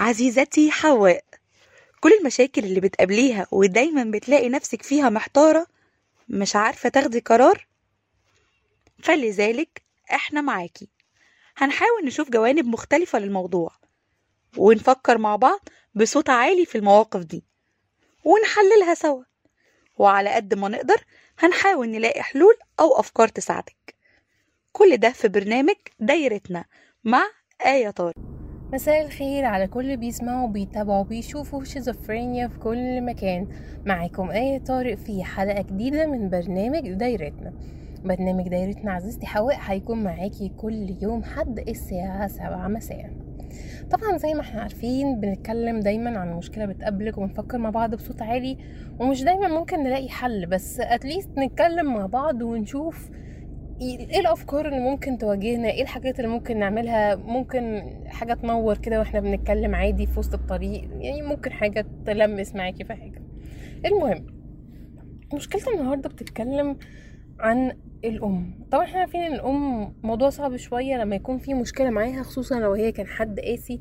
عزيزتي حواء. كل المشاكل اللي بتقابليها ودايما بتلاقي نفسك فيها محتارة مش عارفة تاخدي قرار فلذلك إحنا معاكي. هنحاول نشوف جوانب مختلفة للموضوع ونفكر مع بعض بصوت عالي في المواقف دي ونحللها سوا. وعلى قد ما نقدر هنحاول نلاقي حلول أو أفكار تساعدك. كل ده في برنامج دايرتنا مع آية طارق. مساء الخير على كل بيسمعوا بيتابعوا بيشوفوا شيزوفرينيا في كل مكان. معاكم آية طارق في حلقة جديدة من برنامج دايرتنا. برنامج دايرتنا عزيزتي حواء هيكون معاكي كل يوم حد الساعة سبعة مساء. طبعا زي ما إحنا عارفين بنتكلم دايما عن مشكلة بتقابلك وبنفكر مع بعض بصوت عالي ومش دايما ممكن نلاقي حل بس اتليست نتكلم مع بعض ونشوف إيه الأفكار اللي ممكن تواجهنا؟ إيه الحاجات اللي ممكن نعملها؟ ممكن حاجة تنور كده وإحنا بنتكلم عادي في وسط الطريق؟ يعني ممكن حاجة تلمس معاكي في حاجة. المهم مشكلة النهارده بتتكلم عن الأم. طبعا إحنا عارفين إن الأم موضوع صعب شوية لما يكون في مشكلة معاها خصوصا لو هي كان حد قاسي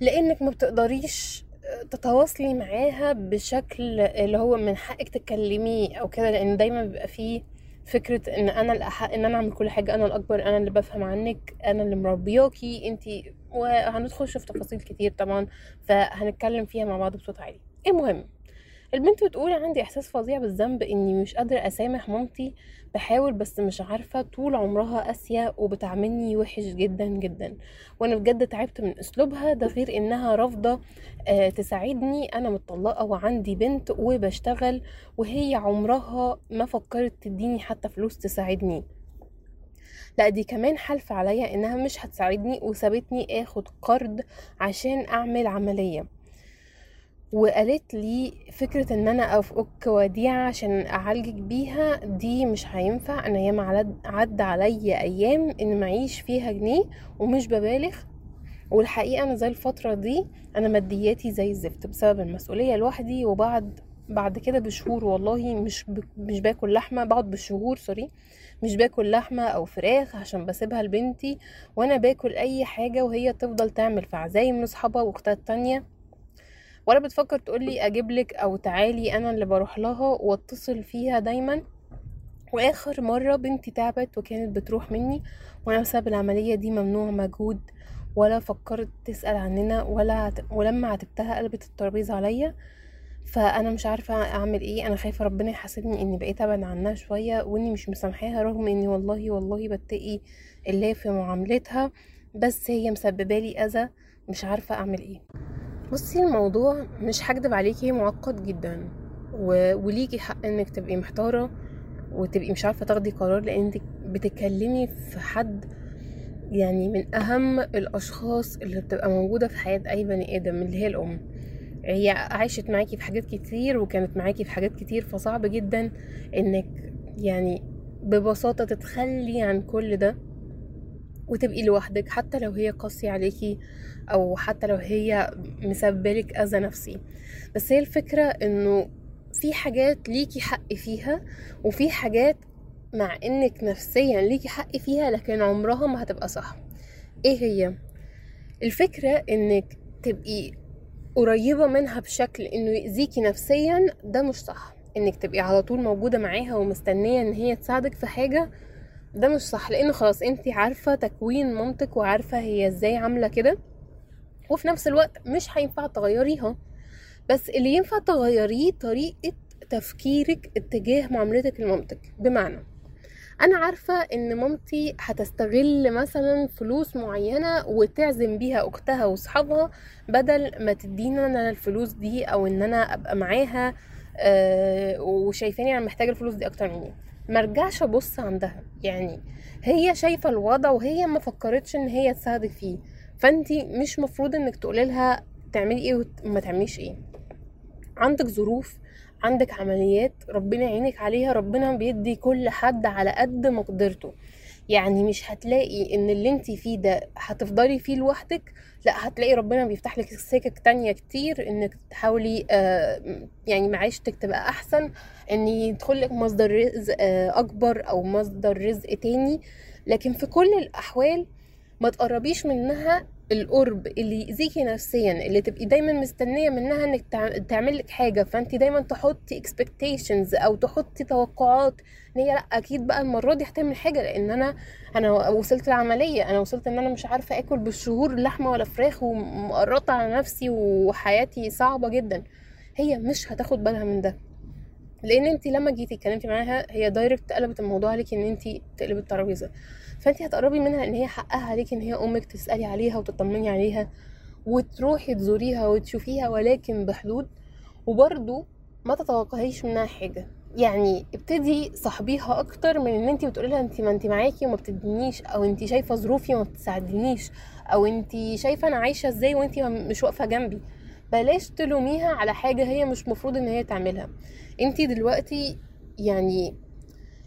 لأنك ما بتقدريش تتواصلي معاها بشكل اللي هو من حقك تتكلمي أو كده لأن دايما بيبقى فيه فكرة إن أنا الاحق إن أنا أعمل كل حاجة أنا الأكبر أنا اللي بفهم عنك أنا اللي مربياكي أنتي وهندخل في تفاصيل كتير طبعا فهنتكلم فيها مع بعض بصوت عالي. المهم البنت بتقول عندي إحساس فظيع بالذنب إني مش قادرة أسامح مامتي بحاول بس مش عارفة طول عمرها قاسية وبتعاملني وحش جدا جدا. وأنا بجد تعبت من أسلوبها ده غير إنها رافضة آه تساعدني. أنا متطلقة وعندي بنت وبشتغل وهي عمرها ما فكرت تديني حتى فلوس تساعدني. لا دي كمان حلف عليا إنها مش هتساعدني وسابتني آخد قرض عشان أعمل عملية. وقالت لي فكرة إن أنا أفك وديعة عشان أعالجك بيها دي مش هينفع. أنا ياما عدى عليا أيام إن معيش فيها جنيه ومش ببالغ. والحقيقة أنا زي الفترة دي أنا مادياتي زي الزفت بسبب المسؤولية لوحدي وبعد بعد كده بشهور والله مش ب... مش باكل لحمة بقعد بالشهور سوري مش باكل لحمة أو فراخ عشان بسيبها لبنتي وأنا باكل أي حاجة وهي تفضل تعمل في عزايم لأصحابها وأختها التانية. ولا بتفكر تقولي اجيبلك أو تعالي أنا اللي بروح لها واتصل فيها دايما. وآخر مرة بنتي تعبت وكانت بتروح مني وأنا بسبب العملية دي ممنوع مجهود ولا فكرت تسأل عننا ولا. ولما عتبتها قلبت الترابيزة عليا. فأنا مش عارفة أعمل إيه. أنا خايفة ربنا يحاسبني إني بقيت أبعد عنها شوية وإني مش مسامحاها رغم إني والله والله بتقي الله في معاملتها. بس هي مسببالي أذى مش عارفة أعمل إيه. بصي الموضوع مش هكدب عليكي معقد جدا. و... وليكي حق إنك تبقي محتارة وتبقي مش عارفة تاخدي قرار لانك بتتكلمي في حد يعني من أهم الأشخاص اللي بتبقى موجودة في حياة أي بني آدم اللي هي الأم. هي عاشت معاكي في حاجات كتير وكانت معاكي في حاجات كتير فصعب جدا إنك يعني ببساطة تتخلي عن كل ده. وتبقي لوحدك حتى لو هي قاسية عليكي أو حتى لو هي مسبلك أذى نفسي. بس هي الفكرة إنه في حاجات ليكي حق فيها وفي حاجات مع إنك نفسيا ليكي حق فيها لكن عمرها ما هتبقى صح. إيه هي؟ الفكرة إنك تبقي قريبة منها بشكل إنه يأذيكي نفسيا ده مش صح. إنك تبقي على طول موجودة معاها ومستنية إن هي تساعدك في حاجة ده مش صح لأن خلاص انت عارفة تكوين مامتك وعارفة هي إزاي عاملة كده وفي نفس الوقت مش هينفع تغيريها. بس اللي ينفع تغيريه طريقة تفكيرك اتجاه معاملتك لمامتك. بمعنى أنا عارفة إن مامتي هتستغل مثلا فلوس معينة وتعزم بيها أختها وأصحابها بدل ما تدينا أنا الفلوس دي أو إن أنا أبقى معاها آه وشايفاني أنا محتاجة الفلوس دي أكتر مني. مرجعش أبص عندها. يعني هي شايفة الوضع وهي ما فكرتش إن هي تساعدك فيه. فانتي مش مفروض إنك تقولي لها تعملي إيه وما تعمليش إيه. عندك ظروف عندك عمليات ربنا يعينك عليها ربنا بيدي كل حد على قد مقدرته. يعني مش هتلاقي إن اللي انت فيه ده هتفضلي فيه لوحدك لأ هتلاقي ربنا بيفتح لك سكك تانية كتير إنك تحاولي آه يعني معيشتك تبقى أحسن إن يدخل لك مصدر رزق آه أكبر أو مصدر رزق تاني. لكن في كل الأحوال ما تقربيش منها القرب اللي يأذيكي نفسيا اللي تبقي دايما مستنية منها إنك تع- تعمل لك حاجة. فأنت دايما تحطي expectations أو تحطي توقعات إن هي لأ أكيد بقى المرة دي هتعمل حاجة. لأن أنا أنا وصلت العملية. أنا وصلت إن أنا مش عارفة آكل بالشهور لحمة ولا فراخ ومقرطة على نفسي وحياتي صعبة جدا. هي مش هتاخد بالها من ده. لأن انت لما جيتي اتكلمتي معاها هي دايركت قلبت الموضوع عليكي ان انت تقلبي الترابيزة. فانت هتقربي منها ان هي حقها عليكي ان هي أمك تسألي عليها وتطمني عليها وتروحي تزوريها وتشوفيها ولكن بحدود. وبرضو ما تتوقعيش منها حاجة. يعني ابتدي صاحبيها أكتر من ان انت بتقولي لها انت ما انت معاكي وما بتدينيش أو انت شايفة ظروفي وما بتساعدنيش أو انت شايفة أنا عايشة إزاي وانت مش واقفة جنبي. بلاش تلوميها على حاجة هي مش مفروض إن هي تعملها. انت دلوقتي يعني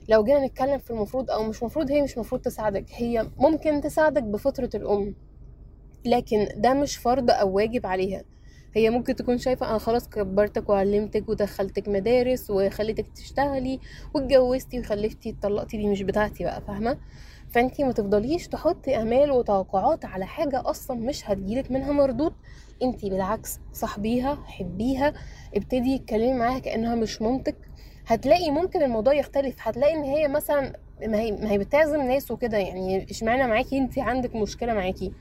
لو جينا نتكلم في المفروض أو مش مفروض هي مش مفروض تساعدك هي ممكن تساعدك بفطرة الأم لكن ده مش فرض أو واجب عليها. هي ممكن تكون شايفة أنا خلاص كبرتك وعلمتك ودخلتك مدارس وخليتك تشتغلي واتجوزتي وخلفتي اتطلقتي دي مش بتاعتي بقى فاهمة؟ فأنتي ما تفضليش تحطي أمال وتوقعات على حاجة أصلا مش هتجيلك منها مردود. أنتي بالعكس صاحبيها حبيها ابتدي اتكلمي معاها كأنها مش مامتك. هتلاقي ممكن الموضوع يختلف هتلاقي إن هي مثلا ما هي ما هي بتعزم ناس وكده يعني اشمعنى معاكي؟ انت عندك مشكلة معاكي.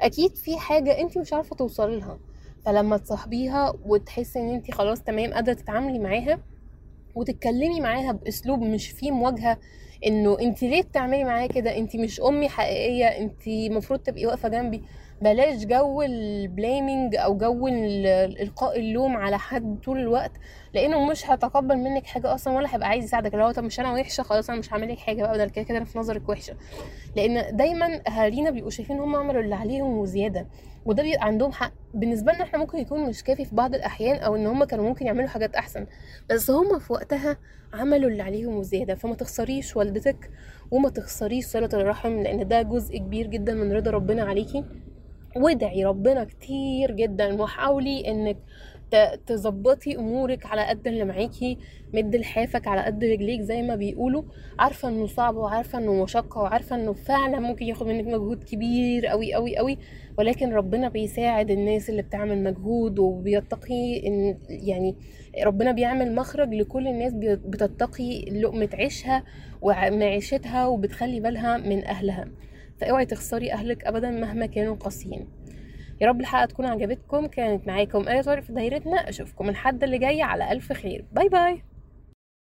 أكيد في حاجة انت مش عارفة توصلي لها. فلما تصاحبيها وتحسي إن انت خلاص تمام قادرة تتعاملي معاها وتتكلمي معاها بأسلوب مش فيه مواجهة إنه انت ليه بتعملي معايا كده؟ انت مش أمي حقيقية انت المفروض تبقي واقفة جنبي. بلاش جو ال blaming أو جو ال- إلقاء اللوم على حد طول الوقت لأنه مش هيتقبل منك حاجة أصلا ولا هيبقى عايز يساعدك. اللي هو طب مش أنا وحشة خلاص أنا مش هعمل لك حاجة بقى ده كده كده في نظرك وحشة. لأن دايما أهالينا بيبقوا شايفين هم عملوا اللي عليهم وزيادة وده بيبقى عندهم حق. بالنسبة لنا إحنا ممكن يكون مش كافي في بعض الأحيان أو إن هم كانوا ممكن يعملوا حاجات أحسن. بس هم في وقتها عملوا اللي عليهم وزيادة. فما تخسريش والدتك وما تخسريش صلة الرحم لأن ده جزء كبير جدا من رضا ربنا عليكي. وادعي ربنا كتير جدا وحاولي إنك تظبطي أمورك على قد اللي معاكي مد لحافك على قد رجليك زي ما بيقولوا. عارفة إنه صعب وعارفة إنه مشقة وعارفة إنه فعلا ممكن ياخد منك مجهود كبير قوي قوي قوي ولكن ربنا بيساعد الناس اللي بتعمل مجهود وبيتقي إن يعني ربنا بيعمل مخرج لكل الناس بتتقي لقمة عيشها ومعيشتها وبتخلي بالها من أهلها. فاوعي تخسري اهلك ابدا مهما كانوا قاسيين. يا رب الحلقة تكون عجبتكم كانت معاكم آية طارق في دايرتنا. أشوفكم الحد اللي جاي على ألف خير. باي باي.